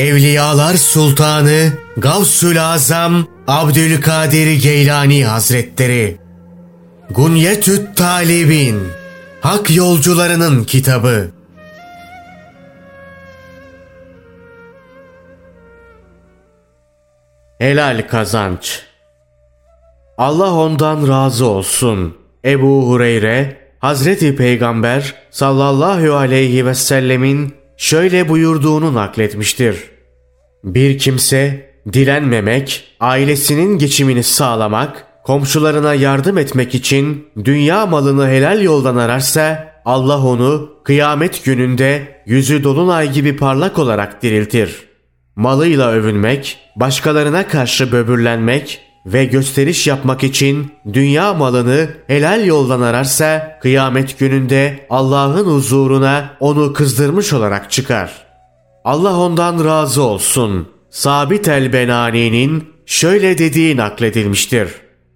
Evliyalar Sultanı Gavsül Azam Abdülkadir Geylani Hazretleri Gunyetüt Talibin Hak Yolcularının Kitabı Helal Kazanç Allah ondan razı olsun. Ebu Hureyre, Hazreti Peygamber sallallahu aleyhi ve sellemin şöyle buyurduğunu nakletmiştir. Bir kimse dilenmemek, ailesinin geçimini sağlamak, komşularına yardım etmek için dünya malını helal yoldan ararsa Allah onu kıyamet gününde yüzü dolunay gibi parlak olarak diriltir. Malıyla övünmek, başkalarına karşı böbürlenmek ve gösteriş yapmak için dünya malını helal yoldan ararsa kıyamet gününde Allah'ın huzuruna onu kızdırmış olarak çıkar. Allah ondan razı olsun. Sabit el-Benani'nin şöyle dediği nakledilmiştir.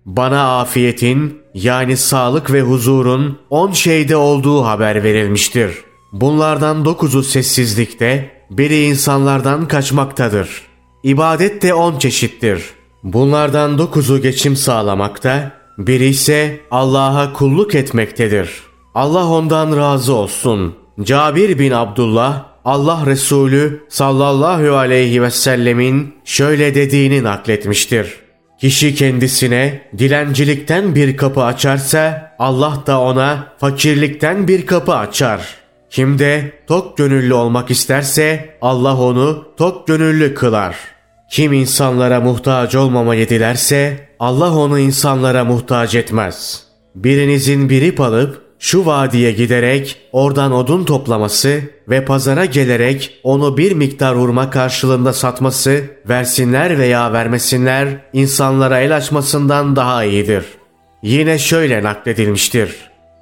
Bana afiyetin yani sağlık ve huzurun on şeyde olduğu haber verilmiştir. Bunlardan dokuzu sessizlikte, biri insanlardan kaçmaktadır. İbadet de on çeşittir. Bunlardan dokuzu geçim sağlamakta, biri ise Allah'a kulluk etmektedir. Allah ondan razı olsun. Cabir bin Abdullah, Allah Resulü sallallahu aleyhi ve sellemin şöyle dediğini nakletmiştir. Kişi kendisine dilencilikten bir kapı açarsa Allah da ona fakirlikten bir kapı açar. Kim de tok gönüllü olmak isterse Allah onu tok gönüllü kılar.'' Kim insanlara muhtaç olmamayı dilerse Allah onu insanlara muhtaç etmez. Birinizin birip alıp şu vadiye giderek oradan odun toplaması ve pazara gelerek onu bir miktar hurma karşılığında satması, versinler veya vermesinler insanlara el açmasından daha iyidir. Yine şöyle nakledilmiştir.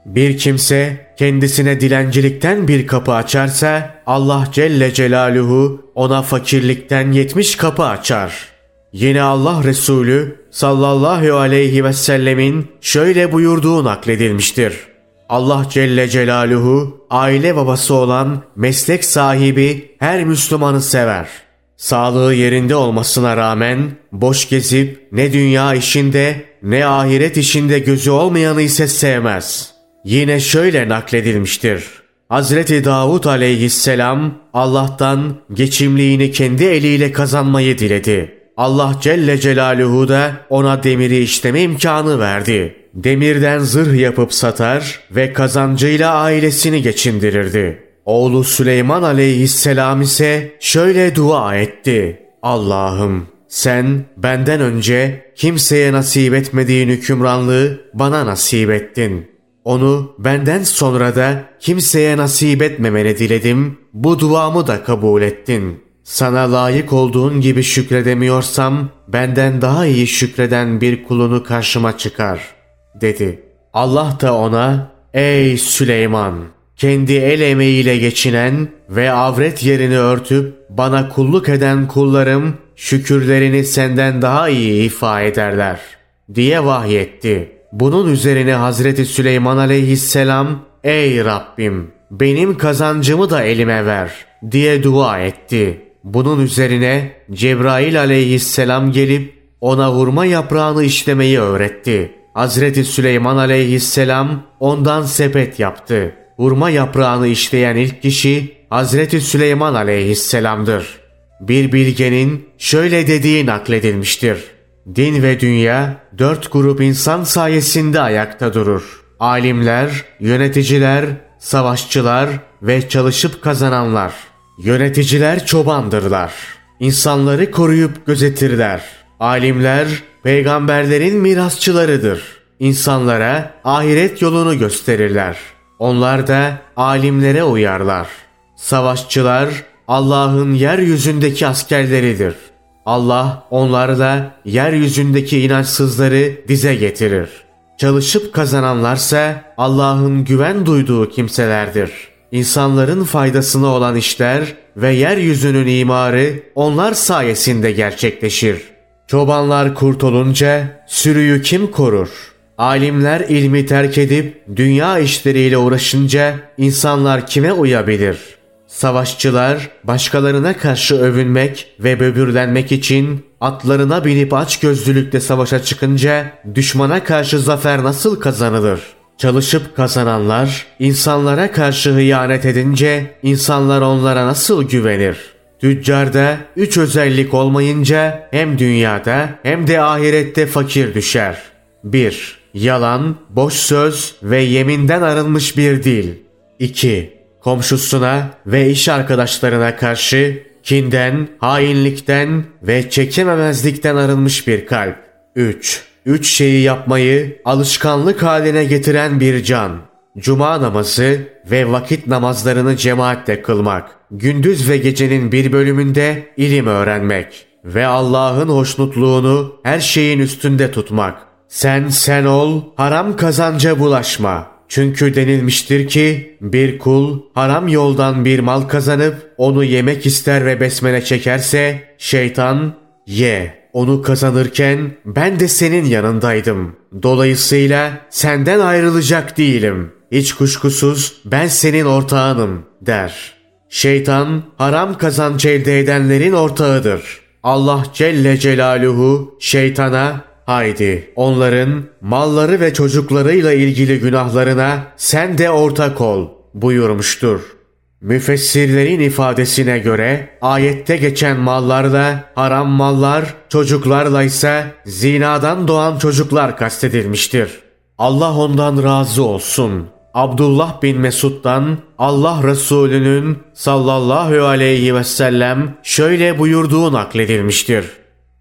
Bir kimse kendisine dilencilikten bir kapı açarsa Allah Celle Celaluhu ona fakirlikten yetmiş kapı açar. Yine Allah Resulü sallallahu aleyhi ve sellemin şöyle buyurduğu nakledilmiştir. Allah Celle Celaluhu aile babası olan meslek sahibi her Müslümanı sever. Sağlığı yerinde olmasına rağmen boş gezip ne dünya işinde ne ahiret işinde gözü olmayanı ise sevmez.'' Yine şöyle nakledilmiştir. Hazreti Davud aleyhisselam Allah'tan geçimliğini kendi eliyle kazanmayı diledi. Allah Celle Celaluhu da ona demiri işleme imkanı verdi. Demirden zırh yapıp satar ve kazancıyla ailesini geçindirirdi. Oğlu Süleyman aleyhisselam ise şöyle dua etti. Allah'ım sen benden önce kimseye nasip etmediğin hükümranlığı bana nasip ettin. Onu benden sonra da kimseye nasip etmemeni diledim. Bu duamı da kabul ettin. Sana layık olduğun gibi şükredemiyorsam benden daha iyi şükreden bir kulunu karşıma çıkar dedi. Allah da ona ey Süleyman kendi el emeğiyle geçinen ve avret yerini örtüp bana kulluk eden kullarım şükürlerini senden daha iyi ifa ederler diye vahyetti.'' Bunun üzerine Hazreti Süleyman aleyhisselam ''Ey Rabbim benim kazancımı da elime ver.'' diye dua etti. Bunun üzerine Cebrail aleyhisselam gelip ona hurma yaprağını işlemeyi öğretti. Hazreti Süleyman aleyhisselam ondan sepet yaptı. Hurma yaprağını işleyen ilk kişi Hazreti Süleyman aleyhisselamdır. Bir bilgenin şöyle dediği nakledilmiştir. Din ve dünya dört grup insan sayesinde ayakta durur. Alimler, yöneticiler, savaşçılar ve çalışıp kazananlar. Yöneticiler çobandırlar. İnsanları koruyup gözetirler. Alimler peygamberlerin mirasçılarıdır. İnsanlara ahiret yolunu gösterirler. Onlar da alimlere uyarlar. Savaşçılar Allah'ın yeryüzündeki askerleridir.'' Allah onlarla yeryüzündeki inançsızları dize getirir. Çalışıp kazananlarsa Allah'ın güven duyduğu kimselerdir. İnsanların faydasına olan işler ve yeryüzünün imarı onlar sayesinde gerçekleşir. Çobanlar kurtulunca sürüyü kim korur? Alimler ilmi terk edip dünya işleriyle uğraşınca insanlar kime uyabilir? Savaşçılar başkalarına karşı övünmek ve böbürlenmek için atlarına binip aç gözlülükle savaşa çıkınca düşmana karşı zafer nasıl kazanılır? Çalışıp kazananlar insanlara karşı hıyanet edince insanlar onlara nasıl güvenir? Tüccarda üç özellik olmayınca hem dünyada hem de ahirette fakir düşer. 1. Yalan, boş söz ve yeminden arınmış bir dil. 2. Komşusuna ve iş arkadaşlarına karşı kinden, hainlikten ve çekememezlikten arınmış bir kalp. 3. Üç şeyi yapmayı alışkanlık haline getiren bir can. Cuma namazı ve vakit namazlarını cemaatle kılmak. Gündüz ve gecenin bir bölümünde ilim öğrenmek. Ve Allah'ın hoşnutluğunu her şeyin üstünde tutmak. Sen sen ol, haram kazanca bulaşma. Çünkü denilmiştir ki bir kul haram yoldan bir mal kazanıp onu yemek ister ve besmele çekerse şeytan ye onu kazanırken ben de senin yanındaydım. Dolayısıyla senden ayrılacak değilim. Hiç kuşkusuz ben senin ortağınım der. Şeytan haram kazanç elde edenlerin ortağıdır. Allah Celle Celaluhu şeytana haydi onların malları ve çocuklarıyla ilgili günahlarına sen de ortak ol buyurmuştur. Müfessirlerin ifadesine göre ayette geçen mallarla haram mallar, çocuklarla ise zinadan doğan çocuklar kastedilmiştir. Allah ondan razı olsun. Abdullah bin Mesud'dan Allah Resulü'nün sallallahu aleyhi ve sellem şöyle buyurduğu nakledilmiştir.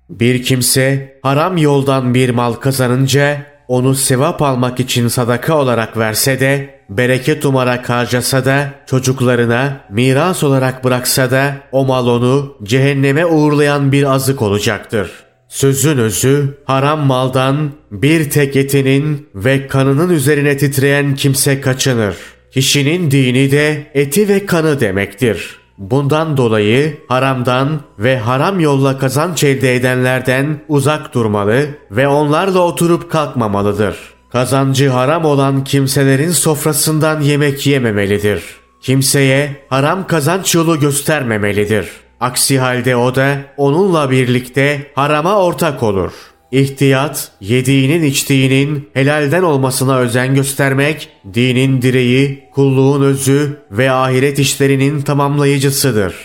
Bir kimse haram yoldan bir mal kazanınca onu sevap almak için sadaka olarak verse de, bereket umarak harcasa da, çocuklarına miras olarak bıraksa da, o mal onu cehenneme uğurlayan bir azık olacaktır. Sözün özü, haram maldan bir tek etinin ve kanının üzerine titreyen kimse kaçınır. Kişinin dini de eti ve kanı demektir.'' Bundan dolayı haramdan ve haram yolla kazanç elde edenlerden uzak durmalı ve onlarla oturup kalkmamalıdır. Kazancı haram olan kimselerin sofrasından yemek yememelidir. Kimseye haram kazanç yolu göstermemelidir. Aksi halde o da onunla birlikte harama ortak olur.'' İhtiyat, yediğinin içtiğinin helalden olmasına özen göstermek, dinin direği, kulluğun özü ve ahiret işlerinin tamamlayıcısıdır.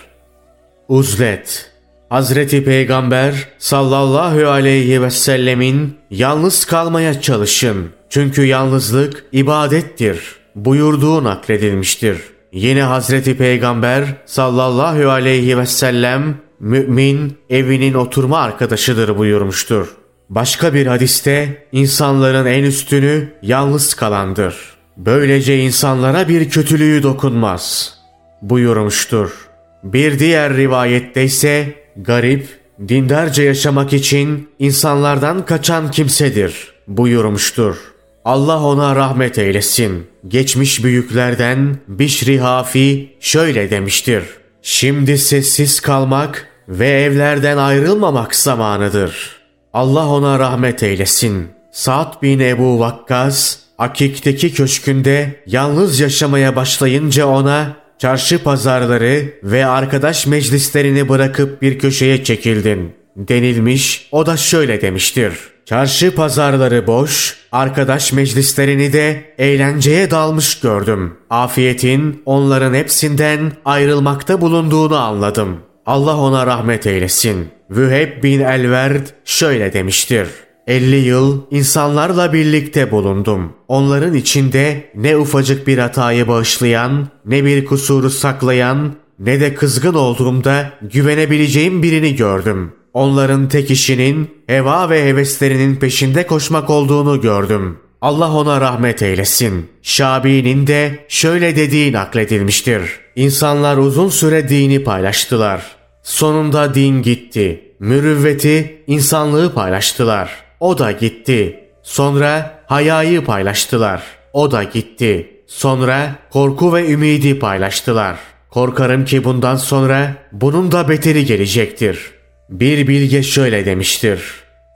Uzlet Hazreti Peygamber sallallahu aleyhi ve sellemin yalnız kalmaya çalışın. Çünkü yalnızlık ibadettir buyurduğu nakledilmiştir. Yine Hazreti Peygamber sallallahu aleyhi ve sellem mümin evinin oturma arkadaşıdır buyurmuştur. Başka bir hadiste insanların en üstünü yalnız kalandır. Böylece insanlara bir kötülüğü dokunmaz buyurmuştur. Bir diğer rivayette ise garip, dindarca yaşamak için insanlardan kaçan kimsedir buyurmuştur. Allah ona rahmet eylesin. Geçmiş büyüklerden Bişri Hafi şöyle demiştir. Şimdi sessiz kalmak ve evlerden ayrılmamak zamanıdır.'' Allah ona rahmet eylesin. Sa'd bin Ebu Vakkas, Akik'teki köşkünde yalnız yaşamaya başlayınca ona çarşı pazarları ve arkadaş meclislerini bırakıp bir köşeye çekildin denilmiş o da şöyle demiştir. Çarşı pazarları boş, arkadaş meclislerini de eğlenceye dalmış gördüm. Afiyetin onların hepsinden ayrılmakta bulunduğunu anladım. Allah ona rahmet eylesin. Vüheb bin Elverd şöyle demiştir. 50 yıl insanlarla birlikte bulundum. Onların içinde ne ufacık bir hatayı bağışlayan, ne bir kusuru saklayan, ne de kızgın olduğumda güvenebileceğim birini gördüm. Onların tek işinin heva ve heveslerinin peşinde koşmak olduğunu gördüm. Allah ona rahmet eylesin. Şabi'nin de şöyle dediği nakledilmiştir. İnsanlar uzun süre dini paylaştılar. Sonunda din gitti. Mürüvveti, insanlığı paylaştılar. O da gitti. Sonra hayayı paylaştılar. O da gitti. Sonra korku ve ümidi paylaştılar. Korkarım ki bundan sonra bunun da beteri gelecektir. Bir bilge şöyle demiştir.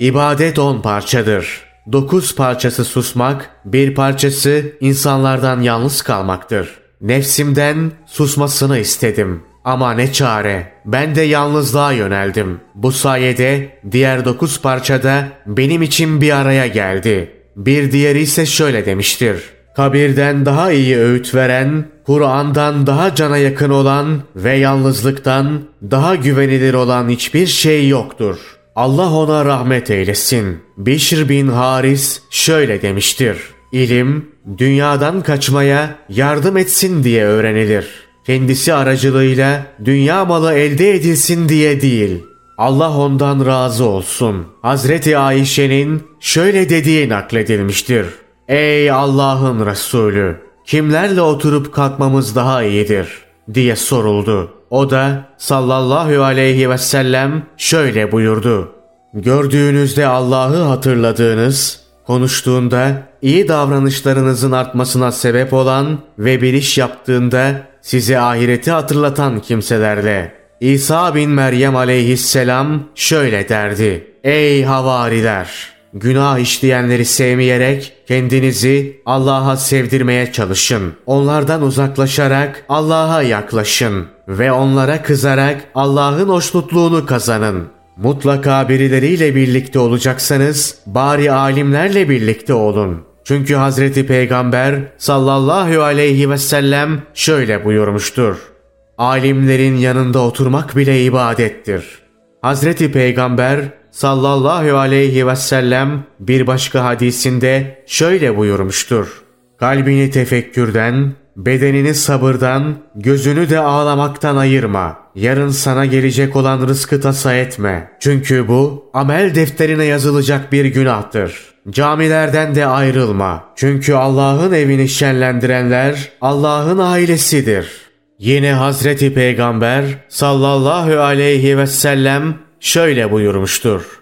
İbadet on parçadır. Dokuz parçası susmak, bir parçası insanlardan yalnız kalmaktır. Nefsimden susmasını istedim. Ama ne çare. Ben de yalnızlığa yöneldim. Bu sayede diğer dokuz parçada benim için bir araya geldi. Bir diğeri ise şöyle demiştir. Kabirden daha iyi öğüt veren, Kur'an'dan daha cana yakın olan ve yalnızlıktan daha güvenilir olan hiçbir şey yoktur. Allah ona rahmet eylesin. Bişr bin Haris şöyle demiştir. İlim, dünyadan kaçmaya yardım etsin diye öğrenilir. Kendisi aracılığıyla dünya malı elde edilsin diye değil. Allah ondan razı olsun. Hazreti Ayşe'nin şöyle dediği nakledilmiştir. Ey Allah'ın Resulü! Kimlerle oturup kalkmamız daha iyidir? diye soruldu. O da sallallahu aleyhi ve sellem şöyle buyurdu. Gördüğünüzde Allah'ı hatırladığınız, konuştuğunda iyi davranışlarınızın artmasına sebep olan ve bir iş yaptığında size ahireti hatırlatan kimselerle. İsa bin Meryem aleyhisselam şöyle derdi. Ey havariler! Günah işleyenleri sevmeyerek kendinizi Allah'a sevdirmeye çalışın. Onlardan uzaklaşarak Allah'a yaklaşın ve onlara kızarak Allah'ın hoşnutluğunu kazanın. Mutlaka birileriyle birlikte olacaksanız bari alimlerle birlikte olun. Çünkü Hazreti Peygamber sallallahu aleyhi ve sellem şöyle buyurmuştur. Alimlerin yanında oturmak bile ibadettir. Hazreti Peygamber sallallahu aleyhi ve sellem bir başka hadisinde şöyle buyurmuştur. Kalbini tefekkürden, bedenini sabırdan, gözünü de ağlamaktan ayırma. Yarın sana gelecek olan rızkı tasa etme. Çünkü bu amel defterine yazılacak bir günahtır. Camilerden de ayrılma. Çünkü Allah'ın evini şenlendirenler Allah'ın ailesidir. Yine Hazreti Peygamber sallallahu aleyhi ve sellem şöyle buyurmuştur.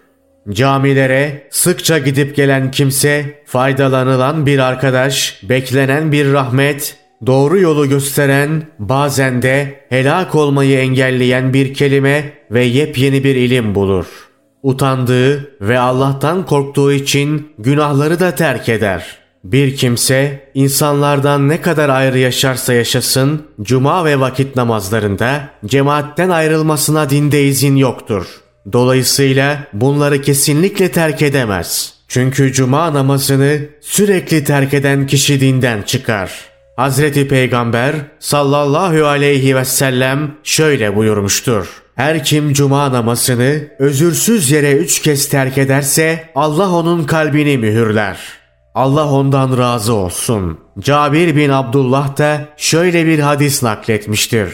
Camilere sıkça gidip gelen kimse, faydalanılan bir arkadaş, beklenen bir rahmet, doğru yolu gösteren, bazen de helak olmayı engelleyen bir kelime ve yepyeni bir ilim bulur. Utandığı ve Allah'tan korktuğu için günahları da terk eder. Bir kimse insanlardan ne kadar ayrı yaşarsa yaşasın, cuma ve vakit namazlarında cemaatten ayrılmasına dinde izin yoktur.'' Dolayısıyla bunları kesinlikle terk edemez. Çünkü cuma namazını sürekli terk eden kişi dinden çıkar. Hazreti Peygamber sallallahu aleyhi ve sellem şöyle buyurmuştur. Her kim cuma namazını özürsüz yere üç kez terk ederse Allah onun kalbini mühürler. Allah ondan razı olsun. Cabir bin Abdullah da şöyle bir hadis nakletmiştir.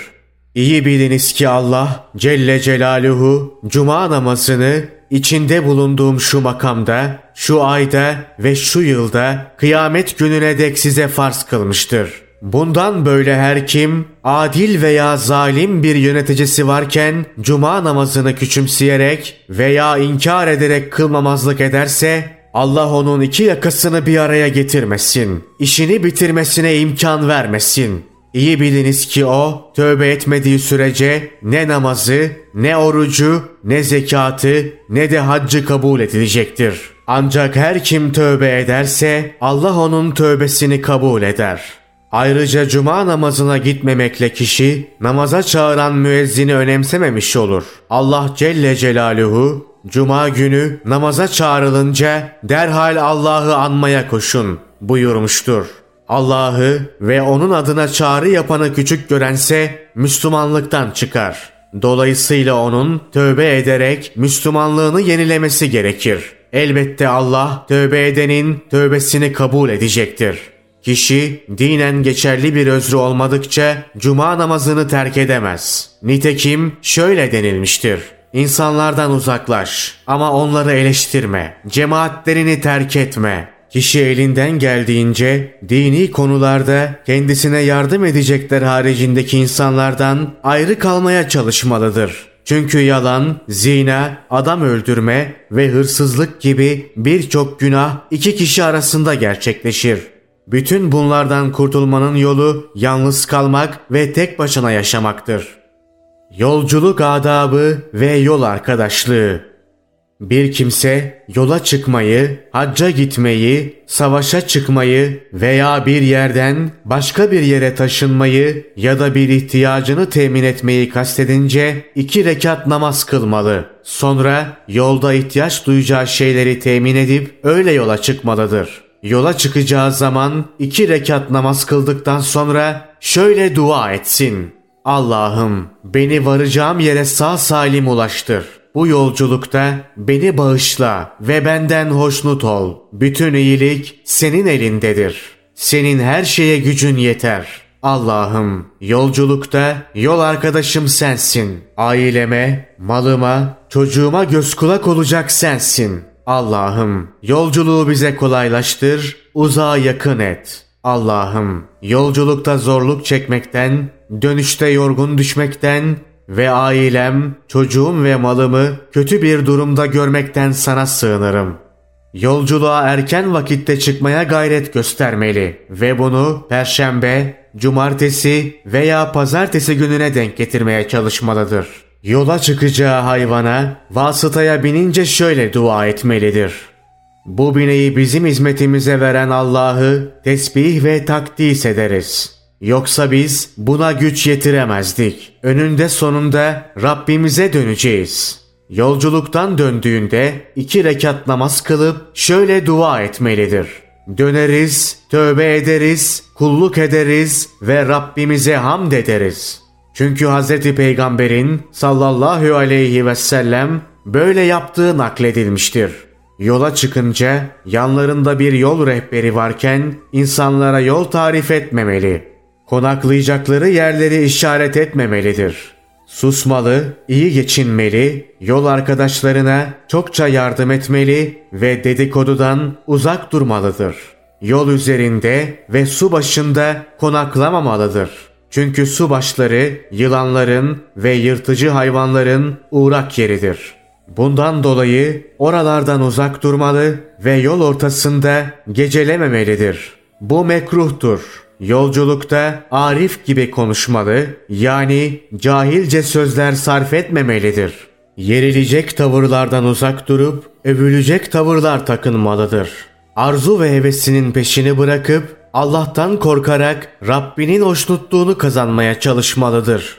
İyi biliniz ki Allah Celle Celaluhu cuma namazını içinde bulunduğum şu makamda, şu ayda ve şu yılda kıyamet gününe dek size farz kılmıştır. Bundan böyle her kim adil veya zalim bir yöneticisi varken cuma namazını küçümseyerek veya inkar ederek kılmamazlık ederse Allah onun iki yakasını bir araya getirmesin. işini bitirmesine imkan vermesin. İyi biliniz ki o tövbe etmediği sürece ne namazı, ne orucu, ne zekatı, ne de haccı kabul edilecektir. Ancak her kim tövbe ederse Allah onun tövbesini kabul eder. Ayrıca cuma namazına gitmemekle kişi namaza çağıran müezzini önemsememiş olur. Allah Celle Celaluhu cuma günü namaza çağrılınca derhal Allah'ı anmaya koşun buyurmuştur. Allah'ı ve onun adına çağrı yapanı küçük görense Müslümanlıktan çıkar. Dolayısıyla onun tövbe ederek Müslümanlığını yenilemesi gerekir. Elbette Allah tövbe edenin tövbesini kabul edecektir. Kişi dinen geçerli bir özrü olmadıkça cuma namazını terk edemez. Nitekim şöyle denilmiştir. İnsanlardan uzaklaş ama onları eleştirme. Cemaatlerini terk etme. Kişi elinden geldiğince dini konularda kendisine yardım edecekler haricindeki insanlardan ayrı kalmaya çalışmalıdır. Çünkü yalan, zina, adam öldürme ve hırsızlık gibi birçok günah iki kişi arasında gerçekleşir. Bütün bunlardan kurtulmanın yolu yalnız kalmak ve tek başına yaşamaktır. Yolculuk adabı ve yol arkadaşlığı Bir kimse yola çıkmayı, hacca gitmeyi, savaşa çıkmayı veya bir yerden başka bir yere taşınmayı ya da bir ihtiyacını temin etmeyi kastedince iki rekat namaz kılmalı. Sonra yolda ihtiyaç duyacağı şeyleri temin edip öyle yola çıkmalıdır. Yola çıkacağı zaman iki rekat namaz kıldıktan sonra şöyle dua etsin. Allah'ım beni varacağım yere sağ salim ulaştır. Bu yolculukta beni bağışla ve benden hoşnut ol. Bütün iyilik senin elindedir. Senin her şeye gücün yeter. Allah'ım yolculukta yol arkadaşım sensin. Aileme, malıma, çocuğuma göz kulak olacak sensin. Allah'ım yolculuğu bize kolaylaştır, uzağa yakın et. Allah'ım yolculukta zorluk çekmekten, dönüşte yorgun düşmekten ve ailem, çocuğum ve malımı kötü bir durumda görmekten sana sığınırım. Yolculuğa erken vakitte çıkmaya gayret göstermeli ve bunu perşembe, cumartesi veya pazartesi gününe denk getirmeye çalışmalıdır. Yola çıkacağı hayvana vasıtaya binince şöyle dua etmelidir. Bu bineği bizim hizmetimize veren Allah'ı tesbih ve takdis ederiz.'' Yoksa biz buna güç yetiremezdik. Önünde sonunda Rabbimize döneceğiz. Yolculuktan döndüğünde iki rekat namaz kılıp şöyle dua etmelidir. Döneriz, tövbe ederiz, kulluk ederiz ve Rabbimize hamd ederiz. Çünkü Hz. Peygamber'in sallallahu aleyhi ve sellem böyle yaptığı nakledilmiştir. Yola çıkınca yanlarında bir yol rehberi varken insanlara yol tarif etmemeli. Konaklayacakları yerleri işaret etmemelidir. Susmalı, iyi geçinmeli, yol arkadaşlarına çokça yardım etmeli ve dedikodudan uzak durmalıdır. Yol üzerinde ve su başında konaklamamalıdır. Çünkü su başları yılanların ve yırtıcı hayvanların uğrak yeridir. Bundan dolayı oralardan uzak durmalı ve yol ortasında gecelememelidir. Bu mekruhtur.'' Yolculukta arif gibi konuşmalı, yani cahilce sözler sarf etmemelidir. Yerilecek tavırlardan uzak durup övülecek tavırlar takınmalıdır. Arzu ve hevesinin peşini bırakıp Allah'tan korkarak Rabbinin hoşnutluğunu kazanmaya çalışmalıdır.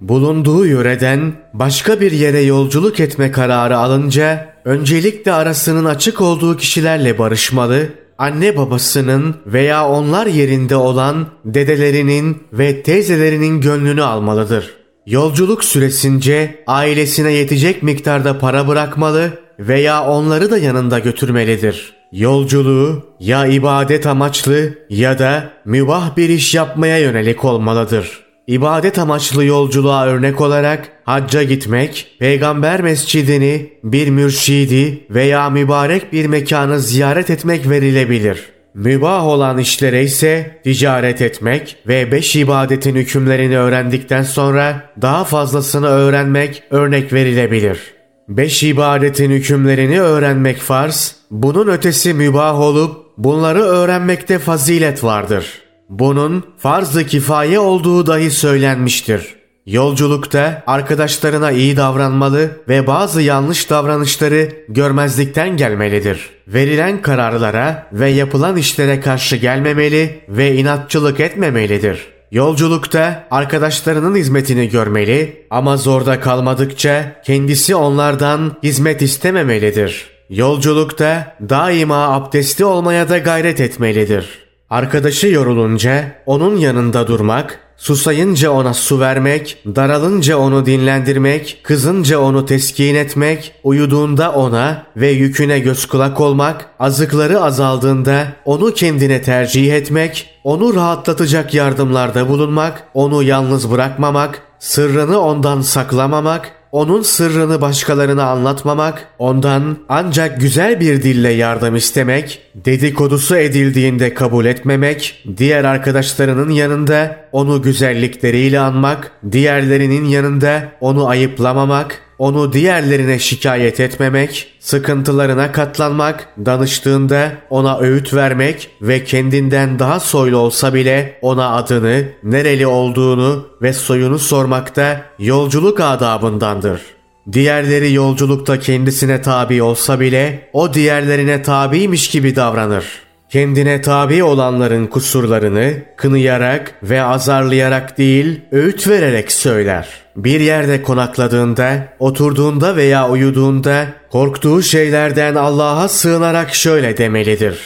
Bulunduğu yöreden başka bir yere yolculuk etme kararı alınca öncelikle arasının açık olduğu kişilerle barışmalı anne babasının veya onlar yerinde olan dedelerinin ve teyzelerinin gönlünü almalıdır. Yolculuk süresince ailesine yetecek miktarda para bırakmalı veya onları da yanında götürmelidir. Yolculuğu ya ibadet amaçlı ya da mübah bir iş yapmaya yönelik olmalıdır.'' İbadet amaçlı yolculuğa örnek olarak hacca gitmek, peygamber mescidini, bir mürşidi veya mübarek bir mekanı ziyaret etmek verilebilir. Mübah olan işlere ise ticaret etmek ve beş ibadetin hükümlerini öğrendikten sonra daha fazlasını öğrenmek örnek verilebilir. Beş ibadetin hükümlerini öğrenmek farz, bunun ötesi mübah olup bunları öğrenmekte fazilet vardır.'' Bunun farz-ı kifaye olduğu dahi söylenmiştir. Yolculukta arkadaşlarına iyi davranmalı ve bazı yanlış davranışları görmezlikten gelmelidir. Verilen kararlara ve yapılan işlere karşı gelmemeli ve inatçılık etmemelidir. Yolculukta arkadaşlarının hizmetini görmeli ama zorda kalmadıkça kendisi onlardan hizmet istememelidir. Yolculukta daima abdestli olmaya da gayret etmelidir. Arkadaşı yorulunca onun yanında durmak, susayınca ona su vermek, daralınca onu dinlendirmek, kızınca onu teskin etmek, uyuduğunda ona ve yüküne göz kulak olmak, azıkları azaldığında onu kendine tercih etmek, onu rahatlatacak yardımlarda bulunmak, onu yalnız bırakmamak, sırrını ondan saklamamak, onun sırrını başkalarına anlatmamak, ondan ancak güzel bir dille yardım istemek, dedikodusu edildiğinde kabul etmemek, diğer arkadaşlarının yanında onu güzellikleriyle anmak, diğerlerinin yanında onu ayıplamamak, onu diğerlerine şikayet etmemek, sıkıntılarına katlanmak, danıştığında ona öğüt vermek ve kendinden daha soylu olsa bile ona adını, nereli olduğunu ve soyunu sormakta yolculuk adabındandır. Diğerleri yolculukta kendisine tabi olsa bile o diğerlerine tabiymiş gibi davranır. Kendine tabi olanların kusurlarını kınayarak ve azarlayarak değil, öğüt vererek söyler. Bir yerde konakladığında, oturduğunda veya uyuduğunda korktuğu şeylerden Allah'a sığınarak şöyle demelidir.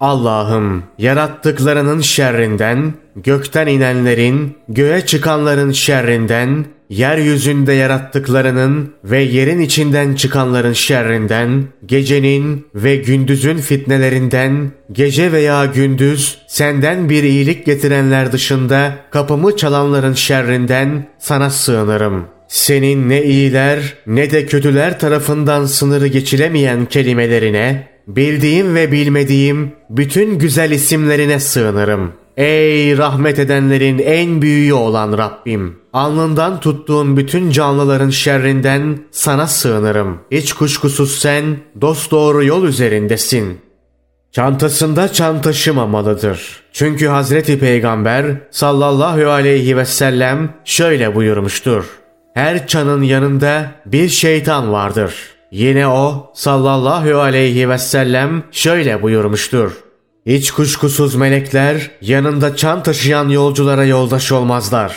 Allah'ım yarattıklarının şerrinden, gökten inenlerin, göğe çıkanların şerrinden, yeryüzünde yarattıklarının ve yerin içinden çıkanların şerrinden, gecenin ve gündüzün fitnelerinden, gece veya gündüz senden bir iyilik getirenler dışında kapımı çalanların şerrinden sana sığınırım. Senin ne iyiler ne de kötüler tarafından sınırı geçilemeyen kelimelerine, bildiğim ve bilmediğim bütün güzel isimlerine sığınırım. Ey rahmet edenlerin en büyüğü olan Rabbim! Alnından tuttuğun bütün canlıların şerrinden sana sığınırım. Hiç kuşkusuz sen dosdoğru yol üzerindesin. Çantasında çan taşımamalıdır. Çünkü Hazreti Peygamber sallallahu aleyhi ve sellem şöyle buyurmuştur. Her çanın yanında bir şeytan vardır. Yine o sallallahu aleyhi ve sellem şöyle buyurmuştur. Hiç kuşkusuz melekler yanında çan taşıyan yolculara yoldaş olmazlar.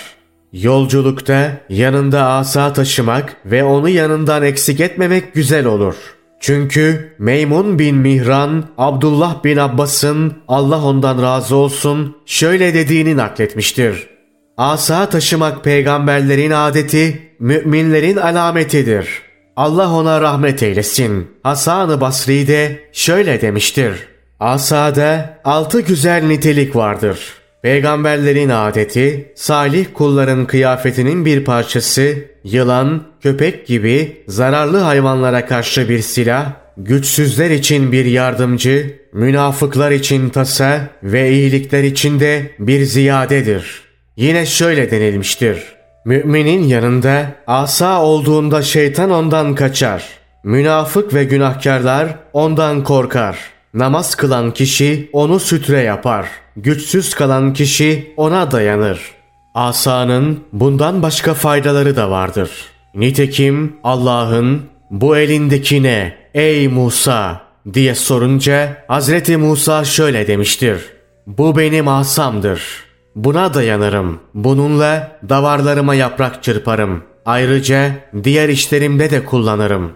Yolculukta yanında asa taşımak ve onu yanından eksik etmemek güzel olur. Çünkü Meymun bin Mihran, Abdullah bin Abbas'ın Allah ondan razı olsun şöyle dediğini nakletmiştir. Asa taşımak peygamberlerin adeti, müminlerin alametidir. Allah ona rahmet eylesin. Hasan-ı Basri de şöyle demiştir. Asada altı güzel nitelik vardır. Peygamberlerin adeti, salih kulların kıyafetinin bir parçası, yılan, köpek gibi zararlı hayvanlara karşı bir silah, güçsüzler için bir yardımcı, münafıklar için tasa ve iyilikler için de bir ziyadedir. Yine şöyle denilmiştir. Müminin yanında asa olduğunda şeytan ondan kaçar. Münafık ve günahkarlar ondan korkar.'' Namaz kılan kişi onu sütre yapar. Güçsüz kalan kişi ona dayanır. Asanın bundan başka faydaları da vardır. Nitekim Allah'ın bu elindeki ne ey Musa diye sorunca Hazreti Musa şöyle demiştir. Bu benim asamdır. Buna dayanırım. Bununla davarlarıma yaprak çırparım. Ayrıca diğer işlerimde de kullanırım.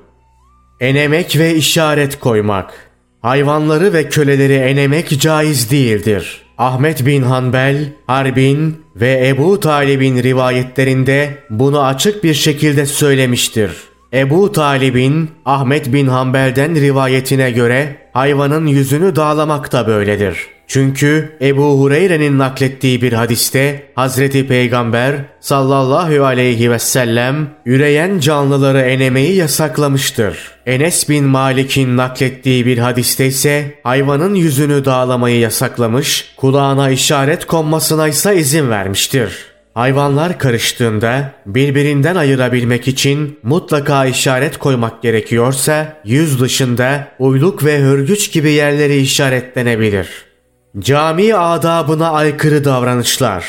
Enemek ve işaret koymak. Hayvanları ve köleleri enemek caiz değildir. Ahmet bin Hanbel, Harbin ve Ebu Talib'in rivayetlerinde bunu açık bir şekilde söylemiştir. Ebu Talib'in Ahmet bin Hanbel'den rivayetine göre hayvanın yüzünü dağlamak da böyledir. Çünkü Ebu Hureyre'nin naklettiği bir hadiste Hazreti Peygamber sallallahu aleyhi ve sellem üreyen canlıları enemeyi yasaklamıştır. Enes bin Malik'in naklettiği bir hadiste ise hayvanın yüzünü dağlamayı yasaklamış, kulağına işaret konmasına ise izin vermiştir. Hayvanlar karıştığında birbirinden ayırabilmek için mutlaka işaret koymak gerekiyorsa yüz dışında uyluk ve hörgüç gibi yerleri işaretlenebilir. Cami adabına aykırı davranışlar.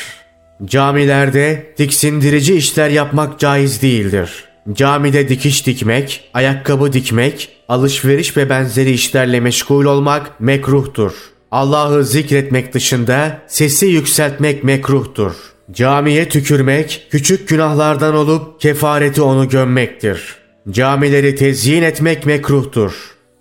Camilerde tiksindirici işler yapmak caiz değildir. Camide dikiş dikmek, ayakkabı dikmek, alışveriş ve benzeri işlerle meşgul olmak mekruhtur. Allah'ı zikretmek dışında sesi yükseltmek mekruhtur. Camiye tükürmek küçük günahlardan olup kefareti onu gömmektir. Camileri tezyin etmek mekruhtur.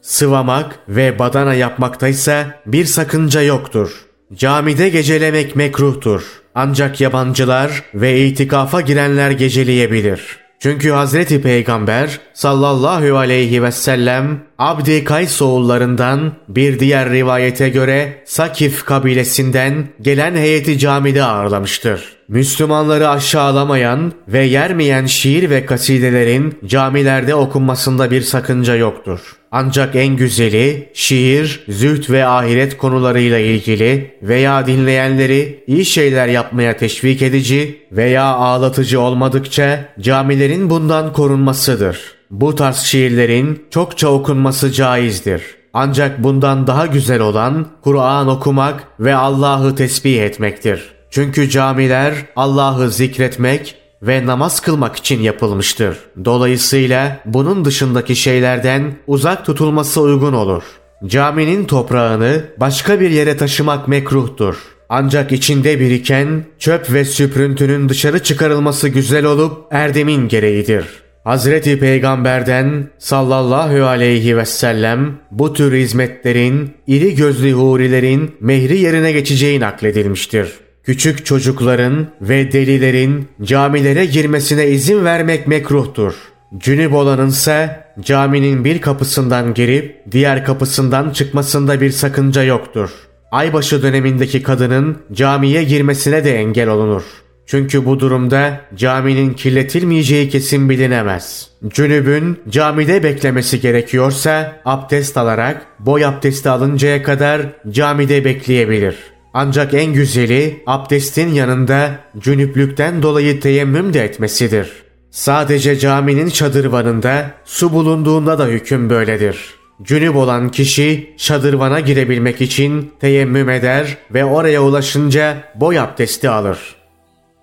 Sıvamak ve badana yapmakta ise bir sakınca yoktur. Camide gecelemek mekruhtur. Ancak yabancılar ve itikafa girenler geceleyebilir.'' Çünkü Hazreti Peygamber sallallahu aleyhi ve sellem Abdi Kays oğullarından bir diğer rivayete göre Sakif kabilesinden gelen heyeti camide ağırlamıştır. Müslümanları aşağılamayan ve yermeyen şiir ve kasidelerin camilerde okunmasında bir sakınca yoktur. Ancak en güzeli şiir, züht ve ahiret konularıyla ilgili veya dinleyenleri iyi şeyler yapmaya teşvik edici veya ağlatıcı olmadıkça camilerin bundan korunmasıdır. Bu tarz şiirlerin çokça okunması caizdir. Ancak bundan daha güzel olan Kur'an okumak ve Allah'ı tesbih etmektir. Çünkü camiler Allah'ı zikretmek ve namaz kılmak için yapılmıştır. Dolayısıyla bunun dışındaki şeylerden uzak tutulması uygun olur. Caminin toprağını başka bir yere taşımak mekruhtur. Ancak içinde biriken çöp ve süprüntünün dışarı çıkarılması güzel olup erdemin gereğidir. Hazreti Peygamber'den sallallahu aleyhi ve sellem bu tür hizmetlerin iri gözlü hurilerin mehri yerine geçeceği nakledilmiştir. Küçük çocukların ve delilerin camilere girmesine izin vermek mekruhtur. Cünüp olanın ise caminin bir kapısından girip diğer kapısından çıkmasında bir sakınca yoktur. Aybaşı dönemindeki kadının camiye girmesine de engel olunur. Çünkü bu durumda caminin kirletilmeyeceği kesin bilinemez. Cünübün camide beklemesi gerekiyorsa abdest alarak boy abdesti alıncaya kadar camide bekleyebilir. Ancak en güzeli abdestin yanında cünüplükten dolayı teyemmüm de etmesidir. Sadece caminin çadırvanında su bulunduğunda da hüküm böyledir. Cünüp olan kişi şadırvana girebilmek için teyemmüm eder ve oraya ulaşınca boy abdesti alır.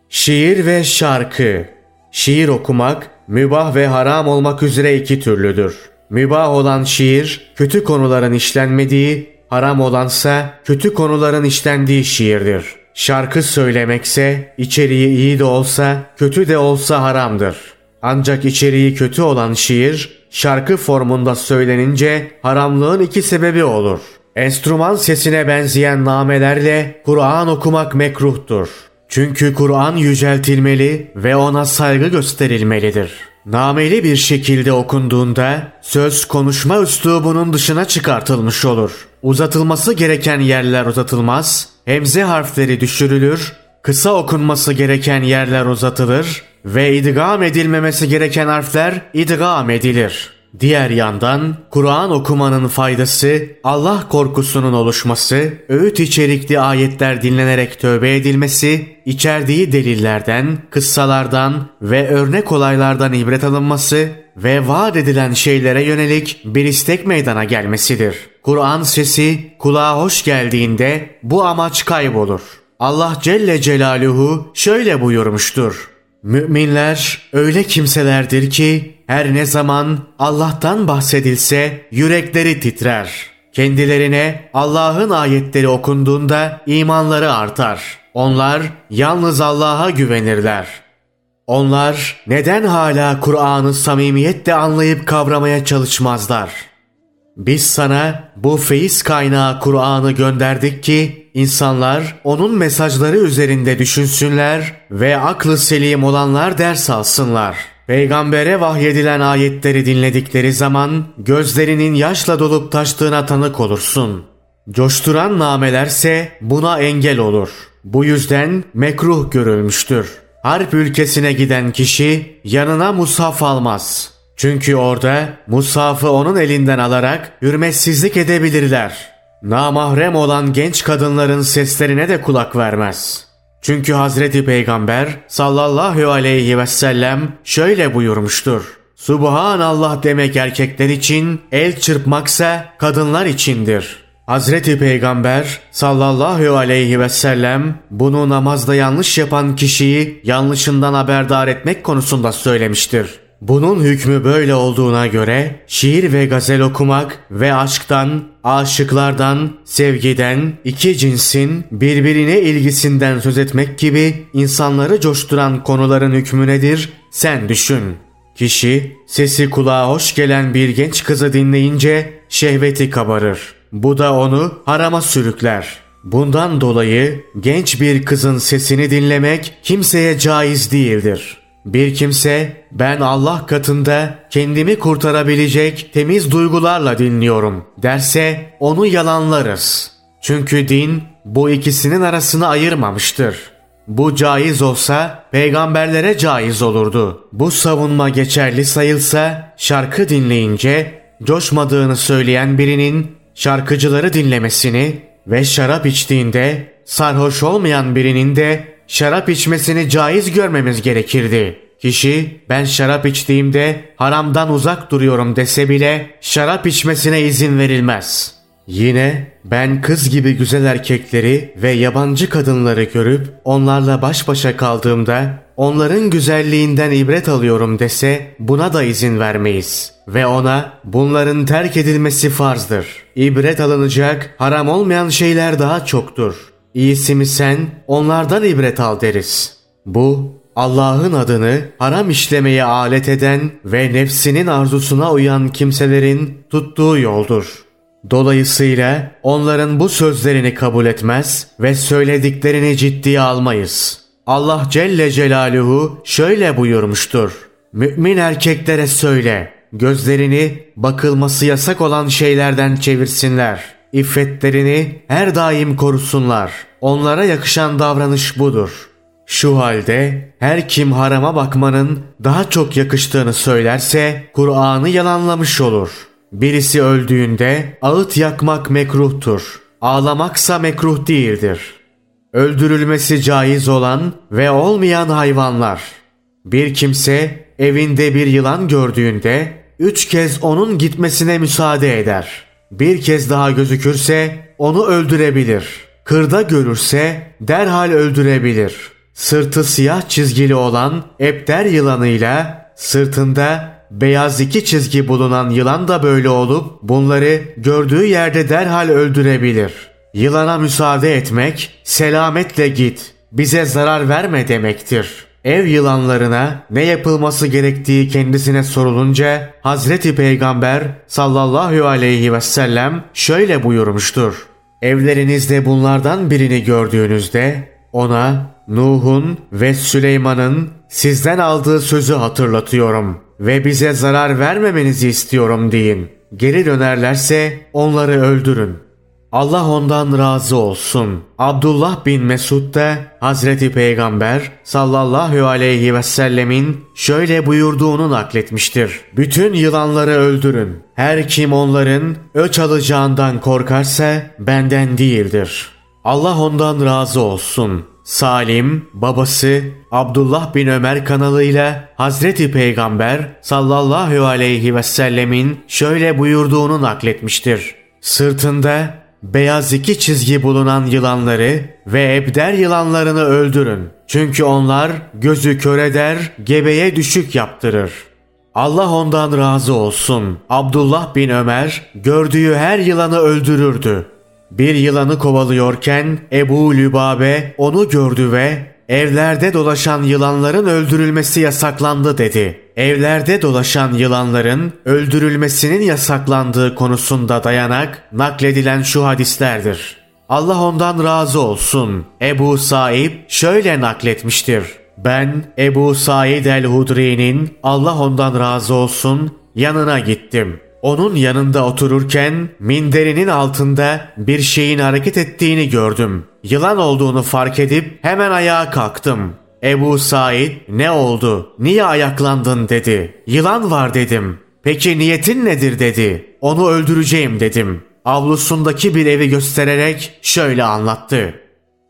Şiir ve şarkı Şiir okumak mübah ve haram olmak üzere iki türlüdür. Mübah olan şiir kötü konuların işlenmediği, haram olansa kötü konuların işlendiği şiirdir. Şarkı söylemekse içeriği iyi de olsa kötü de olsa haramdır. Ancak içeriği kötü olan şiir şarkı formunda söylenince haramlığın iki sebebi olur. Enstrüman sesine benzeyen namelerle Kur'an okumak mekruhtur. Çünkü Kur'an yüceltilmeli ve ona saygı gösterilmelidir. Nameli bir şekilde okunduğunda söz konuşma üslubunun dışına çıkartılmış olur. Uzatılması gereken yerler uzatılmaz, hemze harfleri düşürülür, kısa okunması gereken yerler uzatılır ve idgam edilmemesi gereken harfler idgam edilir. Diğer yandan Kur'an okumanın faydası Allah korkusunun oluşması, öğüt içerikli ayetler dinlenerek tövbe edilmesi, içerdiği delillerden, kıssalardan ve örnek olaylardan ibret alınması ve vaat edilen şeylere yönelik bir istek meydana gelmesidir. Kur'an sesi kulağa hoş geldiğinde bu amaç kaybolur. Allah Celle Celaluhu şöyle buyurmuştur. Müminler öyle kimselerdir ki her ne zaman Allah'tan bahsedilse yürekleri titrer. Kendilerine Allah'ın ayetleri okunduğunda imanları artar. Onlar yalnız Allah'a güvenirler. Onlar neden hala Kur'an'ı samimiyetle anlayıp kavramaya çalışmazlar? Biz sana bu feyiz kaynağı Kur'an'ı gönderdik ki insanlar onun mesajları üzerinde düşünsünler ve aklı selim olanlar ders alsınlar. Peygambere vahyedilen ayetleri dinledikleri zaman gözlerinin yaşla dolup taştığına tanık olursun. Coşturan namelerse buna engel olur. Bu yüzden mekruh görülmüştür. Harp ülkesine giden kişi yanına mushaf almaz. Çünkü orada mushafı onun elinden alarak hürmetsizlik edebilirler. Namahrem olan genç kadınların seslerine de kulak vermez. Çünkü Hazreti Peygamber sallallahu aleyhi ve sellem şöyle buyurmuştur. Subhanallah demek erkekler için, el çırpmaksa kadınlar içindir. Hazreti Peygamber sallallahu aleyhi ve sellem bunu namazda yanlış yapan kişiyi yanlışından haberdar etmek konusunda söylemiştir. Bunun hükmü böyle olduğuna göre şiir ve gazel okumak ve aşktan, aşıklardan, sevgiden, iki cinsin birbirine ilgisinden söz etmek gibi insanları coşturan konuların hükmü nedir? Sen düşün. Kişi sesi kulağa hoş gelen bir genç kızı dinleyince şehveti kabarır. Bu da onu harama sürükler. Bundan dolayı genç bir kızın sesini dinlemek kimseye caiz değildir.'' Bir kimse ben Allah katında kendimi kurtarabilecek temiz duygularla dinliyorum derse onu yalanlarız. Çünkü din bu ikisinin arasını ayırmamıştır. Bu caiz olsa peygamberlere caiz olurdu. Bu savunma geçerli sayılsa şarkı dinleyince coşmadığını söyleyen birinin şarkıcıları dinlemesini ve şarap içtiğinde sarhoş olmayan birinin de şarap içmesini caiz görmemiz gerekirdi. Kişi ben şarap içtiğimde haramdan uzak duruyorum dese bile şarap içmesine izin verilmez. Yine ben kız gibi güzel erkekleri ve yabancı kadınları görüp onlarla baş başa kaldığımda onların güzelliğinden ibret alıyorum dese buna da izin vermeyiz. Ve ona bunların terk edilmesi farzdır. İbret alınacak haram olmayan şeyler daha çoktur. İyisi mi sen onlardan ibret al deriz. Bu Allah'ın adını haram işlemeye alet eden ve nefsinin arzusuna uyan kimselerin tuttuğu yoldur. Dolayısıyla onların bu sözlerini kabul etmez ve söylediklerini ciddiye almayız. Allah Celle Celaluhu şöyle buyurmuştur. Mümin erkeklere söyle, gözlerini bakılması yasak olan şeylerden çevirsinler. İffetlerini her daim korusunlar. Onlara yakışan davranış budur.'' Şu halde her kim harama bakmanın daha çok yakıştığını söylerse Kur'an'ı yalanlamış olur. Birisi öldüğünde ağıt yakmak mekruhtur. Ağlamaksa mekruh değildir. Öldürülmesi caiz olan ve olmayan hayvanlar. Bir kimse evinde bir yılan gördüğünde üç kez onun gitmesine müsaade eder. Bir kez daha gözükürse onu öldürebilir. Kırda görürse derhal öldürebilir.'' Sırtı siyah çizgili olan epter yılanıyla sırtında beyaz iki çizgi bulunan yılan da böyle olup bunları gördüğü yerde derhal öldürebilir. Yılana müsaade etmek selametle git bize zarar verme demektir. Ev yılanlarına ne yapılması gerektiği kendisine sorulunca Hazreti Peygamber sallallahu aleyhi ve sellem şöyle buyurmuştur. Evlerinizde bunlardan birini gördüğünüzde ona Nuh'un ve Süleyman'ın sizden aldığı sözü hatırlatıyorum ve bize zarar vermemenizi istiyorum deyin. Geri dönerlerse onları öldürün. Allah ondan razı olsun. Abdullah bin Mesud da Hazreti Peygamber sallallahu aleyhi ve sellemin şöyle buyurduğunu nakletmiştir. Bütün yılanları öldürün. Her kim onların öç alacağından korkarsa benden değildir. Allah ondan razı olsun. Salim, babası Abdullah bin Ömer kanalıyla Hazreti Peygamber sallallahu aleyhi ve sellemin şöyle buyurduğunu nakletmiştir. Sırtında beyaz iki çizgi bulunan yılanları ve ebder yılanlarını öldürün. Çünkü onlar gözü kör eder, gebeye düşük yaptırır. Allah ondan razı olsun. Abdullah bin Ömer gördüğü her yılanı öldürürdü. Bir yılanı kovalıyorken Ebu Lübabe onu gördü ve evlerde dolaşan yılanların öldürülmesi yasaklandı dedi. Evlerde dolaşan yılanların öldürülmesinin yasaklandığı konusunda dayanak nakledilen şu hadislerdir. Allah ondan razı olsun. Ebu Said şöyle nakletmiştir. Ben Ebu Said el-Hudri'nin Allah ondan razı olsun yanına gittim. Onun yanında otururken minderinin altında bir şeyin hareket ettiğini gördüm. Yılan olduğunu fark edip hemen ayağa kalktım. Ebu Said ne oldu? Niye ayaklandın dedi. Yılan var dedim. Peki niyetin nedir dedi. Onu öldüreceğim dedim. Avlusundaki bir evi göstererek şöyle anlattı.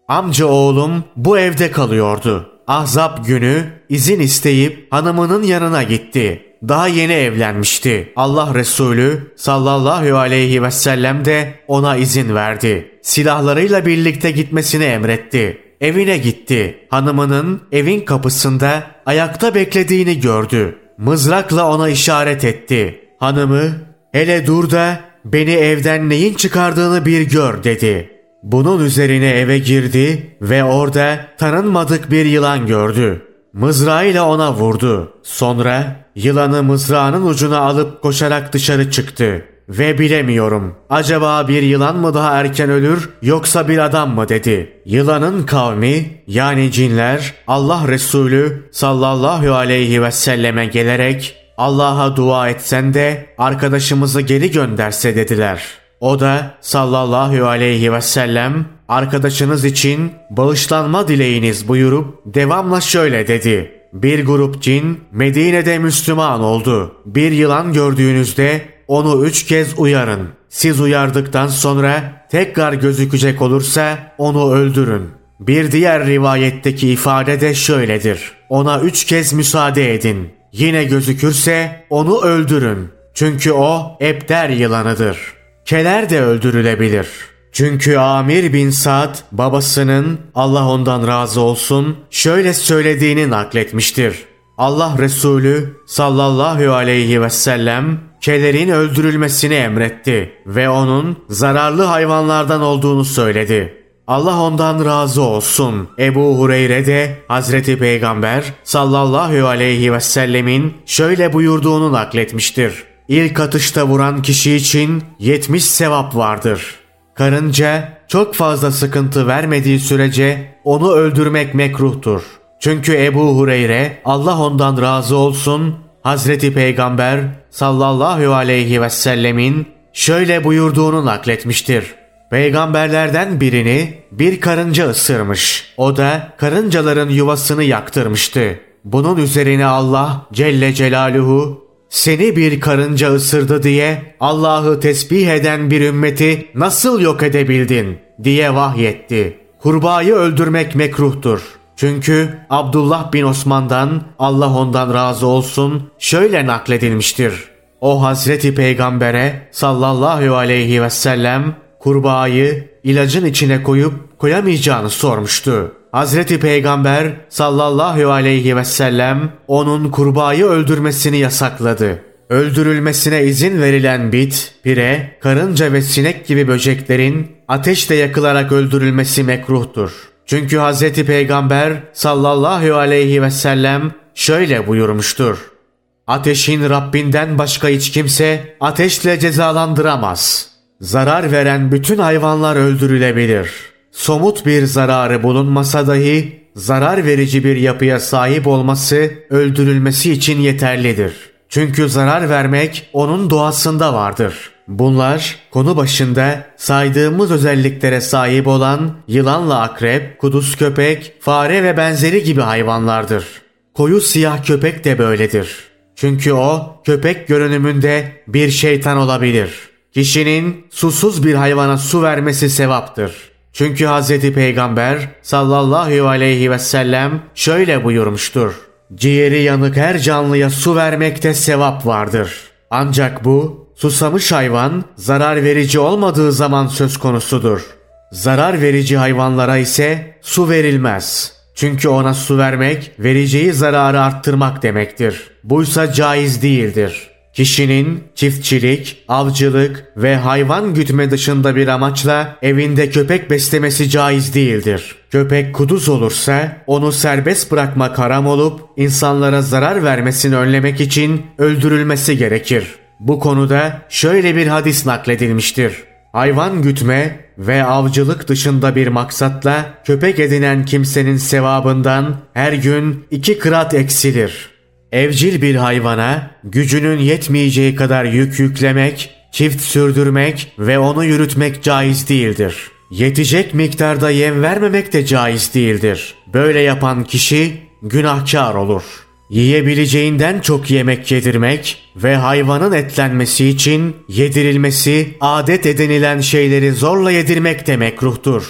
Amca oğlum bu evde kalıyordu. Ahzap günü izin isteyip hanımının yanına gitti. Daha yeni evlenmişti. Allah Resulü sallallahu aleyhi ve sellem de ona izin verdi. Silahlarıyla birlikte gitmesini emretti. Evine gitti. Hanımının evin kapısında ayakta beklediğini gördü. Mızrakla ona işaret etti. Hanımı hele dur da beni evden neyin çıkardığını bir gör dedi. Bunun üzerine eve girdi ve orada tanınmadık bir yılan gördü. Mızrağıyla ona vurdu. Sonra yılanı mızrağının ucuna alıp koşarak dışarı çıktı. Ve bilemiyorum. Acaba bir yılan mı daha erken ölür yoksa bir adam mı dedi. Yılanın kavmi yani cinler Allah Resulü sallallahu aleyhi ve selleme gelerek Allah'a dua etsen de arkadaşımızı geri gönderse dediler. O da sallallahu aleyhi ve sellem arkadaşınız için bağışlanma dileğiniz buyurup devamla şöyle dedi. Bir grup cin Medine'de Müslüman oldu. Bir yılan gördüğünüzde onu üç kez uyarın. Siz uyardıktan sonra tekrar gözükecek olursa onu öldürün. Bir diğer rivayetteki ifade de şöyledir. Ona üç kez müsaade edin. Yine gözükürse onu öldürün. Çünkü o ebder yılanıdır. Keler de öldürülebilir. Çünkü Amir bin Sa'd babasının Allah ondan razı olsun şöyle söylediğini nakletmiştir. Allah Resulü sallallahu aleyhi ve sellem kelerin öldürülmesini emretti ve onun zararlı hayvanlardan olduğunu söyledi. Allah ondan razı olsun. Ebu Hureyre de Hazreti Peygamber sallallahu aleyhi ve sellemin şöyle buyurduğunu nakletmiştir. İlk atışta vuran kişi için 70 sevap vardır. Karınca çok fazla sıkıntı vermediği sürece onu öldürmek mekruhtur. Çünkü Ebu Hureyre Allah ondan razı olsun Hazreti Peygamber sallallahu aleyhi ve sellemin şöyle buyurduğunu nakletmiştir. Peygamberlerden birini bir karınca ısırmış. O da karıncaların yuvasını yaktırmıştı. Bunun üzerine Allah Celle Celaluhu seni bir karınca ısırdı diye Allah'ı tesbih eden bir ümmeti nasıl yok edebildin diye vahyetti. Kurbağayı öldürmek mekruhtur. Çünkü Abdullah bin Osman'dan Allah ondan razı olsun şöyle nakledilmiştir. O Hazreti Peygamber'e sallallahu aleyhi ve sellem kurbağayı ilacın içine koyup koyamayacağını sormuştu. Hazreti Peygamber sallallahu aleyhi ve sellem onun kurbağayı öldürmesini yasakladı. Öldürülmesine izin verilen bit, pire, karınca ve sinek gibi böceklerin ateşle yakılarak öldürülmesi mekruhtur. Çünkü Hazreti Peygamber sallallahu aleyhi ve sellem şöyle buyurmuştur. Ateşin Rabbinden başka hiç kimse ateşle cezalandıramaz. Zarar veren bütün hayvanlar öldürülebilir. Somut bir zararı bulunmasa dahi zarar verici bir yapıya sahip olması öldürülmesi için yeterlidir. Çünkü zarar vermek onun doğasında vardır. Bunlar konu başında saydığımız özelliklere sahip olan yılanla akrep, kuduz köpek, fare ve benzeri gibi hayvanlardır. Koyu siyah köpek de böyledir. Çünkü o köpek görünümünde bir şeytan olabilir. Kişinin susuz bir hayvana su vermesi sevaptır. Çünkü Hz. Peygamber sallallahu aleyhi ve sellem şöyle buyurmuştur. Ciğeri yanık her canlıya su vermekte sevap vardır. Ancak bu susamış hayvan zarar verici olmadığı zaman söz konusudur. Zarar verici hayvanlara ise su verilmez. Çünkü ona su vermek vereceği zararı arttırmak demektir. Buysa caiz değildir. Kişinin çiftçilik, avcılık ve hayvan gütme dışında bir amaçla evinde köpek beslemesi caiz değildir. Köpek kuduz olursa onu serbest bırakmak haram olup insanlara zarar vermesini önlemek için öldürülmesi gerekir. Bu konuda şöyle bir hadis nakledilmiştir. Hayvan gütme ve avcılık dışında bir maksatla köpek edinen kimsenin sevabından her gün iki kırat eksilir. Evcil bir hayvana gücünün yetmeyeceği kadar yük yüklemek, çift sürdürmek ve onu yürütmek caiz değildir. Yetecek miktarda yem vermemek de caiz değildir. Böyle yapan kişi günahkar olur. Yiyebileceğinden çok yemek yedirmek ve hayvanın etlenmesi için yedirilmesi adet edinilen şeyleri zorla yedirmek de mekruhtur.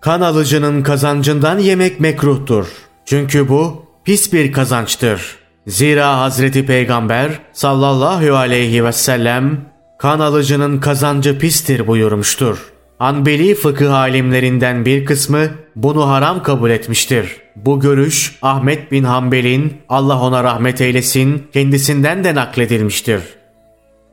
Kan alıcının kazancından yemek mekruhtur. Çünkü bu pis bir kazançtır. Zira Hazreti Peygamber sallallahu aleyhi ve sellem kan alıcının kazancı pistir buyurmuştur. Hanbeli fıkıh alimlerinden bir kısmı bunu haram kabul etmiştir. Bu görüş Ahmet bin Hanbel'in Allah ona rahmet eylesin kendisinden de nakledilmiştir.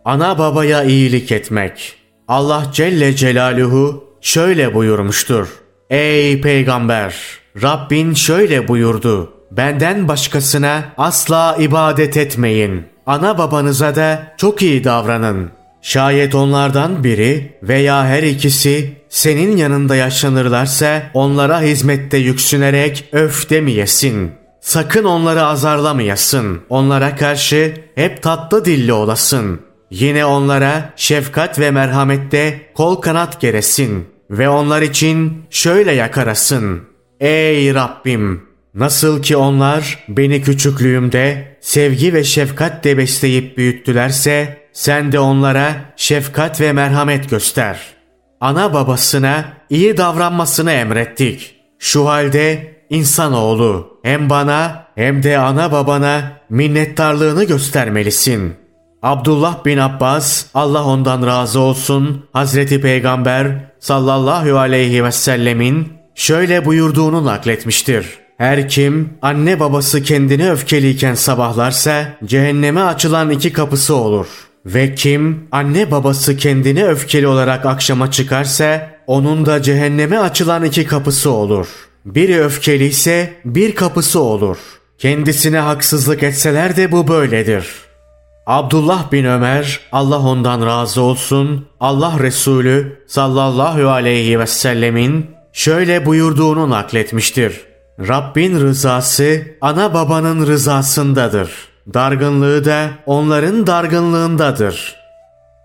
Ana babaya iyilik etmek. Allah Celle Celaluhu şöyle buyurmuştur. Ey peygamber! Rabbin şöyle buyurdu. Benden başkasına asla ibadet etmeyin. Ana babanıza da çok iyi davranın. Şayet onlardan biri veya her ikisi senin yanında yaşlanırlarsa onlara hizmette yüksünerek öf demeyesin. Sakın onları azarlamayasın. Onlara karşı hep tatlı dilli olasın. Yine onlara şefkat ve merhamette kol kanat geresin. Ve onlar için şöyle yakarasın. Ey Rabbim! Nasıl ki onlar beni küçüklüğümde sevgi ve şefkatle besleyip büyüttülerse sen de onlara şefkat ve merhamet göster. Ana babasına iyi davranmasını emrettik. Şu halde insanoğlu hem bana hem de ana babana minnettarlığını göstermelisin. Abdullah bin Abbas, Allah ondan razı olsun, Hazreti Peygamber sallallahu aleyhi ve sellemin şöyle buyurduğunu nakletmiştir. Her kim anne babası kendini öfkeliyken sabahlarsa cehenneme açılan iki kapısı olur. Ve kim anne babası kendini öfkeli olarak akşama çıkarsa onun da cehenneme açılan iki kapısı olur. Biri öfkeli ise bir kapısı olur. Kendisine haksızlık etseler de bu böyledir.'' Abdullah bin Ömer, Allah ondan razı olsun, Allah Resulü sallallahu aleyhi ve sellemin şöyle buyurduğunu nakletmiştir. Rabbin rızası ana babanın rızasındadır. Dargınlığı da onların dargınlığındadır.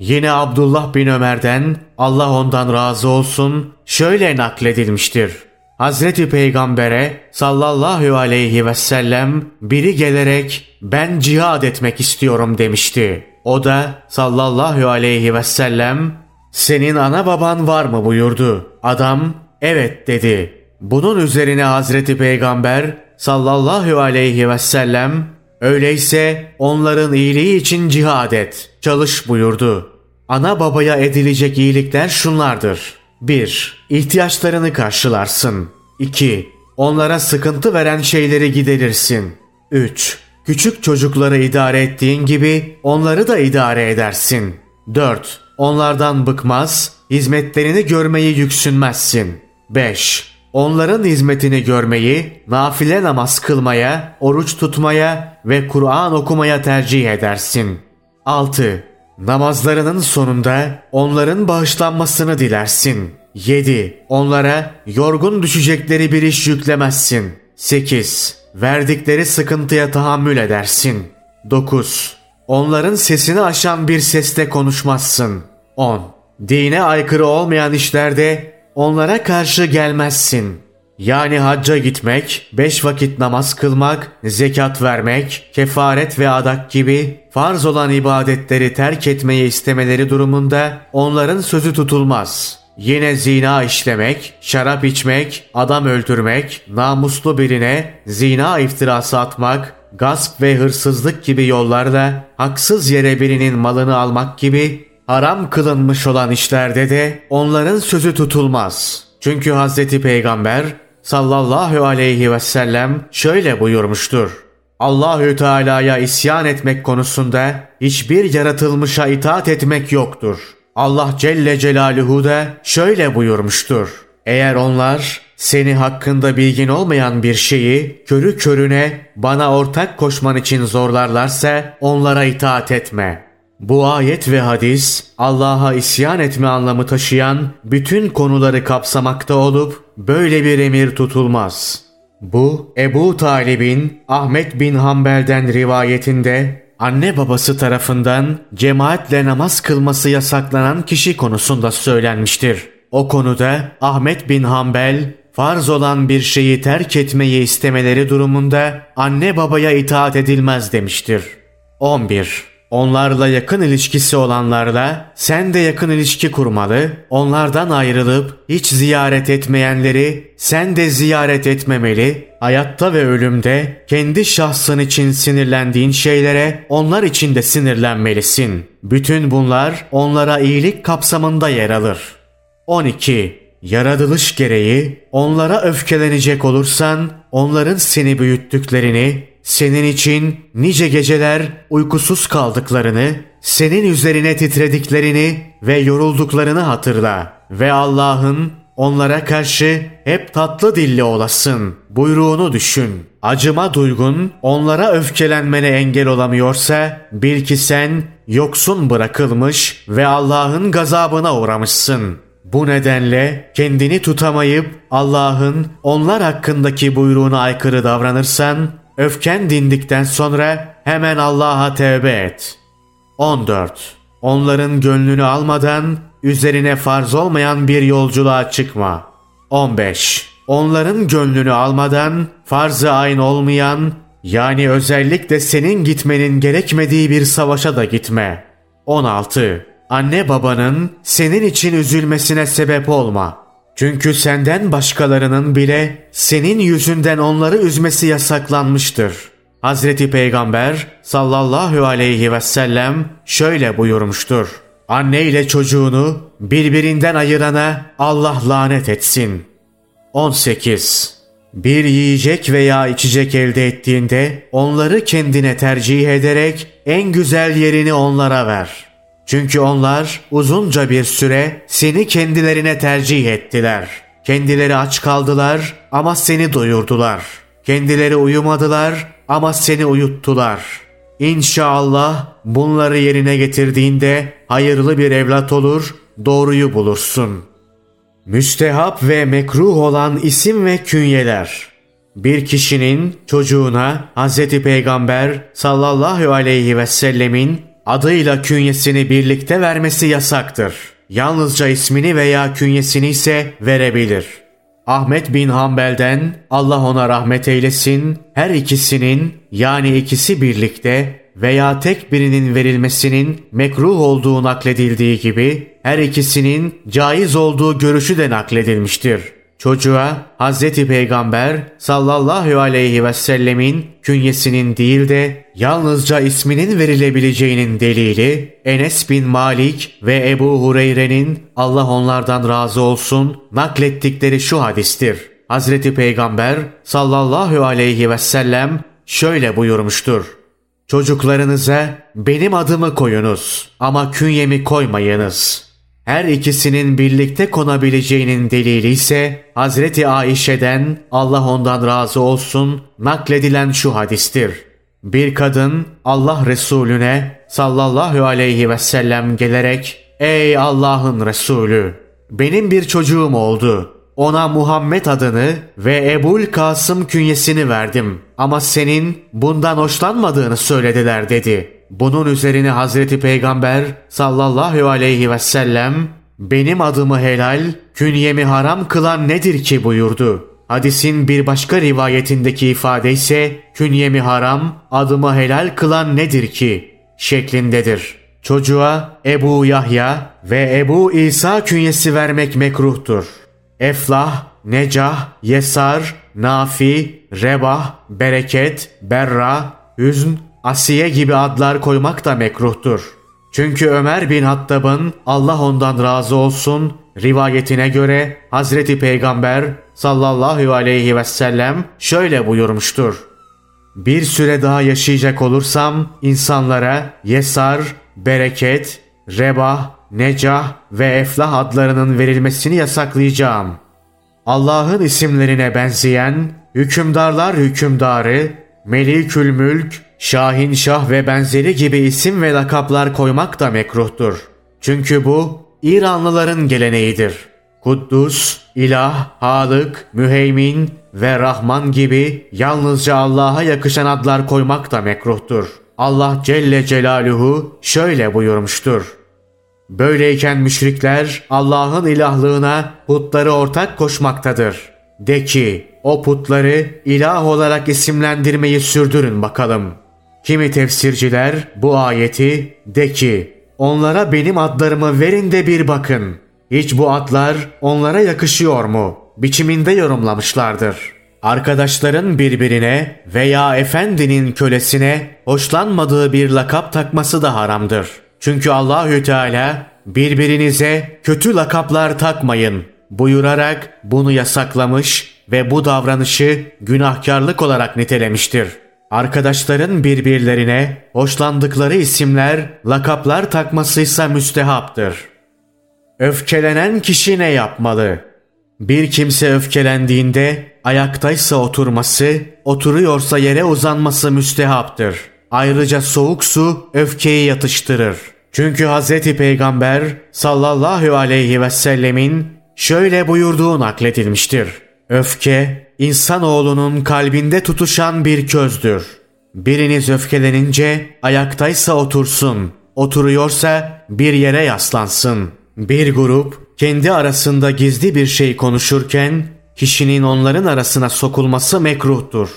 Yine Abdullah bin Ömer'den Allah ondan razı olsun şöyle nakledilmiştir. Hazreti Peygamber'e sallallahu aleyhi ve sellem biri gelerek ben cihad etmek istiyorum demişti. O da sallallahu aleyhi ve sellem senin ana baban var mı buyurdu. Adam evet dedi. Bunun üzerine Hazreti Peygamber sallallahu aleyhi ve sellem öyleyse onların iyiliği için cihad et, çalış buyurdu. Ana babaya edilecek iyilikler şunlardır. 1. İhtiyaçlarını karşılarsın. 2. Onlara sıkıntı veren şeyleri giderirsin. 3. Küçük çocukları idare ettiğin gibi onları da idare edersin. 4. Onlardan bıkmaz, hizmetlerini görmeyi yüksünmezsin. 5. Onların hizmetini görmeyi, nafile namaz kılmaya, oruç tutmaya ve Kur'an okumaya tercih edersin. 6. Namazlarının sonunda onların bağışlanmasını dilersin. 7. Onlara yorgun düşecekleri bir iş yüklemezsin. 8. Verdikleri sıkıntıya tahammül edersin. 9. Onların sesini aşan bir sesle konuşmazsın. 10. Dine aykırı olmayan işlerde onlara karşı gelmezsin. Yani hacca gitmek, beş vakit namaz kılmak, zekat vermek, kefaret ve adak gibi farz olan ibadetleri terk etmeyi istemeleri durumunda onların sözü tutulmaz. Yine zina işlemek, şarap içmek, adam öldürmek, namuslu birine zina iftirası atmak, gasp ve hırsızlık gibi yollarla haksız yere birinin malını almak gibi haram kılınmış olan işlerde de onların sözü tutulmaz. Çünkü Hz. Peygamber sallallahu aleyhi ve sellem şöyle buyurmuştur. Allahü Teala'ya isyan etmek konusunda hiçbir yaratılmışa itaat etmek yoktur. Allah Celle Celaluhu da şöyle buyurmuştur. Eğer onlar seni hakkında bilgin olmayan bir şeyi körü körüne bana ortak koşman için zorlarlarsa onlara itaat etme. Bu ayet ve hadis Allah'a isyan etme anlamı taşıyan bütün konuları kapsamakta olup böyle bir emir tutulmaz. Bu Ebu Talib'in Ahmet bin Hanbel'den rivayetinde anne babası tarafından cemaatle namaz kılması yasaklanan kişi konusunda söylenmiştir. O konuda Ahmet bin Hanbel farz olan bir şeyi terk etmeyi istemeleri durumunda anne babaya itaat edilmez demiştir. 11. Onlarla yakın ilişkisi olanlarla sen de yakın ilişki kurmalı, onlardan ayrılıp hiç ziyaret etmeyenleri sen de ziyaret etmemeli, hayatta ve ölümde kendi şahsın için sinirlendiğin şeylere onlar için de sinirlenmelisin. Bütün bunlar onlara iyilik kapsamında yer alır. 12. Yaratılış gereği onlara öfkelenecek olursan onların seni büyüttüklerini, senin için nice geceler uykusuz kaldıklarını, senin üzerine titrediklerini ve yorulduklarını hatırla ve Allah'ın onlara karşı hep tatlı dilli olasın buyruğunu düşün. Acıma duygun onlara öfkelenmene engel olamıyorsa bil ki sen yoksun bırakılmış ve Allah'ın gazabına uğramışsın.'' Bu nedenle kendini tutamayıp Allah'ın onlar hakkındaki buyruğuna aykırı davranırsan öfken dindikten sonra hemen Allah'a tevbe et. 14. Onların gönlünü almadan üzerine farz olmayan bir yolculuğa çıkma. 15. Onların gönlünü almadan farz-ı ayn olmayan yani özellikle senin gitmenin gerekmediği bir savaşa da gitme. 16. Anne babanın senin için üzülmesine sebep olma. Çünkü senden başkalarının bile senin yüzünden onları üzmesi yasaklanmıştır. Hazreti Peygamber sallallahu aleyhi ve sellem şöyle buyurmuştur. Anne ile çocuğunu birbirinden ayırana Allah lanet etsin. 18. Bir yiyecek veya içecek elde ettiğinde onları kendine tercih ederek en güzel yerini onlara ver. Çünkü onlar uzunca bir süre seni kendilerine tercih ettiler. Kendileri aç kaldılar ama seni doyurdular. Kendileri uyumadılar ama seni uyuttular. İnşallah bunları yerine getirdiğinde hayırlı bir evlat olur, doğruyu bulursun. Müstehap ve mekruh olan isim ve künyeler. Bir kişinin çocuğuna Hz. Peygamber sallallahu aleyhi ve sellemin adıyla künyesini birlikte vermesi yasaktır. Yalnızca ismini veya künyesini ise verebilir. Ahmet bin Hanbel'den Allah ona rahmet eylesin her ikisinin yani ikisi birlikte veya tek birinin verilmesinin mekruh olduğu nakledildiği gibi her ikisinin caiz olduğu görüşü de nakledilmiştir. Çocuğa Hz. Peygamber sallallahu aleyhi ve sellemin künyesinin değil de yalnızca isminin verilebileceğinin delili Enes bin Malik ve Ebu Hureyre'nin Allah onlardan razı olsun naklettikleri şu hadistir. Hazreti Peygamber sallallahu aleyhi ve sellem şöyle buyurmuştur. Çocuklarınıza benim adımı koyunuz ama künyemi koymayınız. Her ikisinin birlikte konabileceğinin delili ise Hazreti Ayşe'den Allah ondan razı olsun nakledilen şu hadistir. Bir kadın Allah Resulüne sallallahu aleyhi ve sellem gelerek Ey Allah'ın Resulü benim bir çocuğum oldu. Ona Muhammed adını ve Ebul Kasım künyesini verdim. Ama senin bundan hoşlanmadığını söylediler dedi. Bunun üzerine Hazreti Peygamber sallallahu aleyhi ve sellem benim adımı helal, künyemi haram kılan nedir ki buyurdu. Hadisin bir başka rivayetindeki ifade ise künyemi haram, adımı helal kılan nedir ki şeklindedir. Çocuğa Ebu Yahya ve Ebu İsa künyesi vermek mekruhtur. Eflah, Necah, Yesar, Nafi, Rebah, Bereket, Berra, Hüzn, Asiye gibi adlar koymak da mekruhtur. Çünkü Ömer bin Hattab'ın Allah ondan razı olsun rivayetine göre Hazreti Peygamber sallallahu aleyhi ve sellem şöyle buyurmuştur. Bir süre daha yaşayacak olursam insanlara Yesar, Bereket, Rebah, Necah ve Eflah adlarının verilmesini yasaklayacağım. Allah'ın isimlerine benzeyen hükümdarlar hükümdarı, Melikül Mülk, Şahin Şah ve benzeri gibi isim ve lakaplar koymak da mekruhtur. Çünkü bu İranlıların geleneğidir. Kuddus, İlah, Halık, Müheymin ve Rahman gibi yalnızca Allah'a yakışan adlar koymak da mekruhtur. Allah Celle Celaluhu şöyle buyurmuştur. Böyleyken müşrikler Allah'ın ilahlığına putları ortak koşmaktadır. De ki o putları ilah olarak isimlendirmeyi sürdürün bakalım. Kimi tefsirciler bu ayeti de ki onlara benim adlarımı verin de bir bakın. Hiç bu adlar onlara yakışıyor mu? Biçiminde yorumlamışlardır. Arkadaşların birbirine veya efendinin kölesine hoşlanmadığı bir lakap takması da haramdır.'' Çünkü Allahü Teala birbirinize kötü lakaplar takmayın buyurarak bunu yasaklamış ve bu davranışı günahkarlık olarak nitelemiştir. Arkadaşların birbirlerine hoşlandıkları isimler, lakaplar takmasıysa müstehaptır. Öfkelenen kişi ne yapmalı? Bir kimse öfkelendiğinde ayaktaysa oturması, oturuyorsa yere uzanması müstehaptır.'' Ayrıca soğuk su öfkeyi yatıştırır. Çünkü Hz. Peygamber sallallahu aleyhi ve sellemin şöyle buyurduğu nakledilmiştir. Öfke, insanoğlunun kalbinde tutuşan bir közdür. Biriniz öfkelenince ayaktaysa otursun, oturuyorsa bir yere yaslansın. Bir grup kendi arasında gizli bir şey konuşurken kişinin onların arasına sokulması mekruhtur.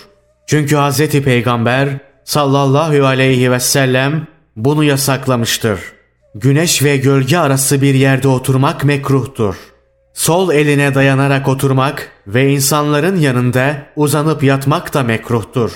Çünkü Hz. Peygamber sallallahu aleyhi ve sellem bunu yasaklamıştır. Güneş ve gölge arası bir yerde oturmak mekruhtur. Sol eline dayanarak oturmak ve insanların yanında uzanıp yatmak da mekruhtur.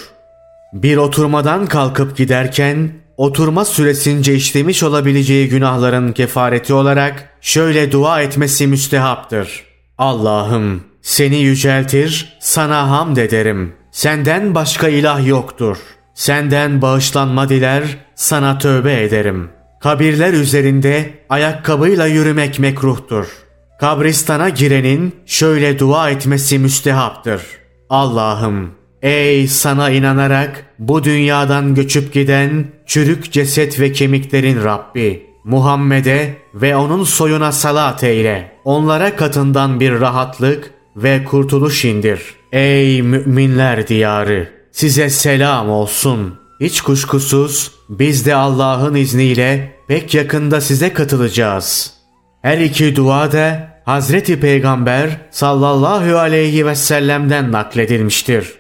Bir oturmadan kalkıp giderken oturma süresince işlemiş olabileceği günahların kefareti olarak şöyle dua etmesi müstehaptır. Allah'ım seni yüceltir, sana hamd ederim. Senden başka ilah yoktur. Senden bağışlanma diler, sana tövbe ederim. Kabirler üzerinde ayakkabıyla yürümek mekruhtur. Kabristana girenin şöyle dua etmesi müstehaptır. Allah'ım ey sana inanarak bu dünyadan göçüp giden çürük ceset ve kemiklerin Rabbi Muhammed'e ve onun soyuna salat eyle. Onlara katından bir rahatlık ve kurtuluş indir. Ey müminler diyarı! Size selam olsun. Hiç kuşkusuz biz de Allah'ın izniyle pek yakında size katılacağız. Her iki dua da Hazreti Peygamber sallallahu aleyhi ve sellem'den nakledilmiştir.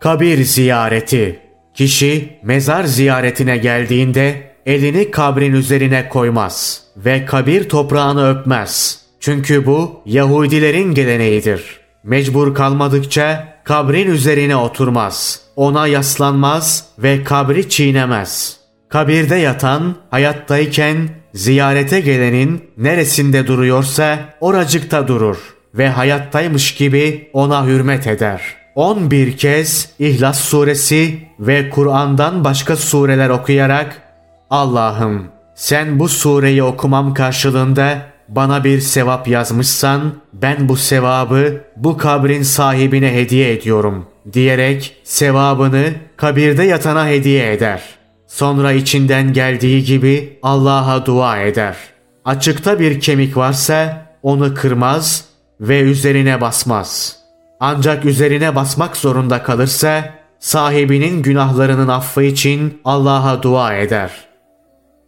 Kabir ziyareti Kişi mezar ziyaretine geldiğinde elini kabrin üzerine koymaz ve kabir toprağını öpmez. Çünkü bu Yahudilerin geleneğidir. Mecbur kalmadıkça kabrin üzerine oturmaz, ona yaslanmaz ve kabri çiğnemez. Kabirde yatan hayattayken ziyarete gelenin neresinde duruyorsa oracıkta durur ve hayattaymış gibi ona hürmet eder. 11 kez İhlas suresi ve Kur'an'dan başka sureler okuyarak Allah'ım sen bu sureyi okumam karşılığında bana bir sevap yazmışsan ben bu sevabı bu kabrin sahibine hediye ediyorum diyerek sevabını kabirde yatana hediye eder. Sonra içinden geldiği gibi Allah'a dua eder. Açıkta bir kemik varsa onu kırmaz ve üzerine basmaz. Ancak üzerine basmak zorunda kalırsa sahibinin günahlarının affı için Allah'a dua eder.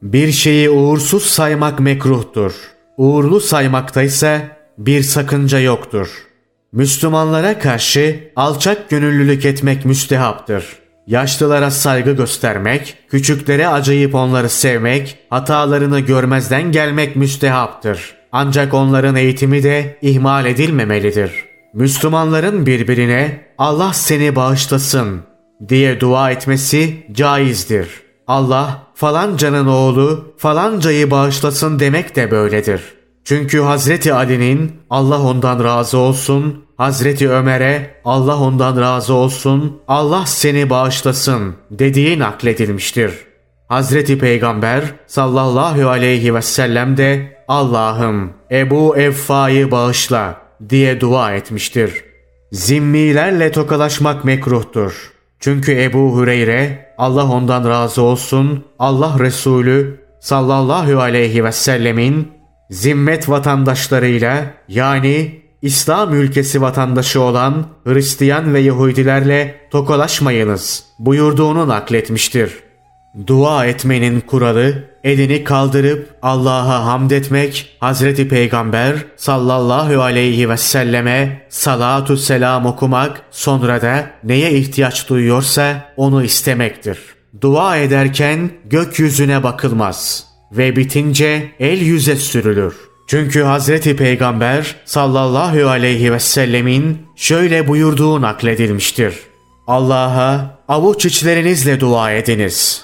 Bir şeyi uğursuz saymak mekruhtur. Uğurlu saymakta ise bir sakınca yoktur. Müslümanlara karşı alçak gönüllülük etmek müstehaptır. Yaşlılara saygı göstermek, küçüklere acıyıp onları sevmek, hatalarını görmezden gelmek müstehaptır. Ancak onların eğitimi de ihmal edilmemelidir. Müslümanların birbirine Allah seni bağışlasın diye dua etmesi caizdir. Allah falancanın oğlu falancayı bağışlasın demek de böyledir. Çünkü Hazreti Ali'nin Allah ondan razı olsun, Hazreti Ömer'e Allah ondan razı olsun, Allah seni bağışlasın dediği nakledilmiştir. Hazreti Peygamber sallallahu aleyhi ve sellem de Allah'ım Ebu Evfa'yı bağışla diye dua etmiştir. Zimmilerle tokalaşmak mekruhtur. Çünkü Ebu Hüreyre Allah ondan razı olsun Allah Resulü sallallahu aleyhi ve sellemin zimmet vatandaşlarıyla yani İslam ülkesi vatandaşı olan Hristiyan ve Yahudilerle tokalaşmayınız buyurduğunu nakletmiştir. Dua etmenin kuralı elini kaldırıp Allah'a hamd etmek, Hazreti Peygamber sallallahu aleyhi ve selleme salatu selam okumak, sonra da neye ihtiyaç duyuyorsa onu istemektir. Dua ederken gökyüzüne bakılmaz ve bitince el yüze sürülür. Çünkü Hazreti Peygamber sallallahu aleyhi ve sellemin şöyle buyurduğu nakledilmiştir. Allah'a avuç içlerinizle dua ediniz.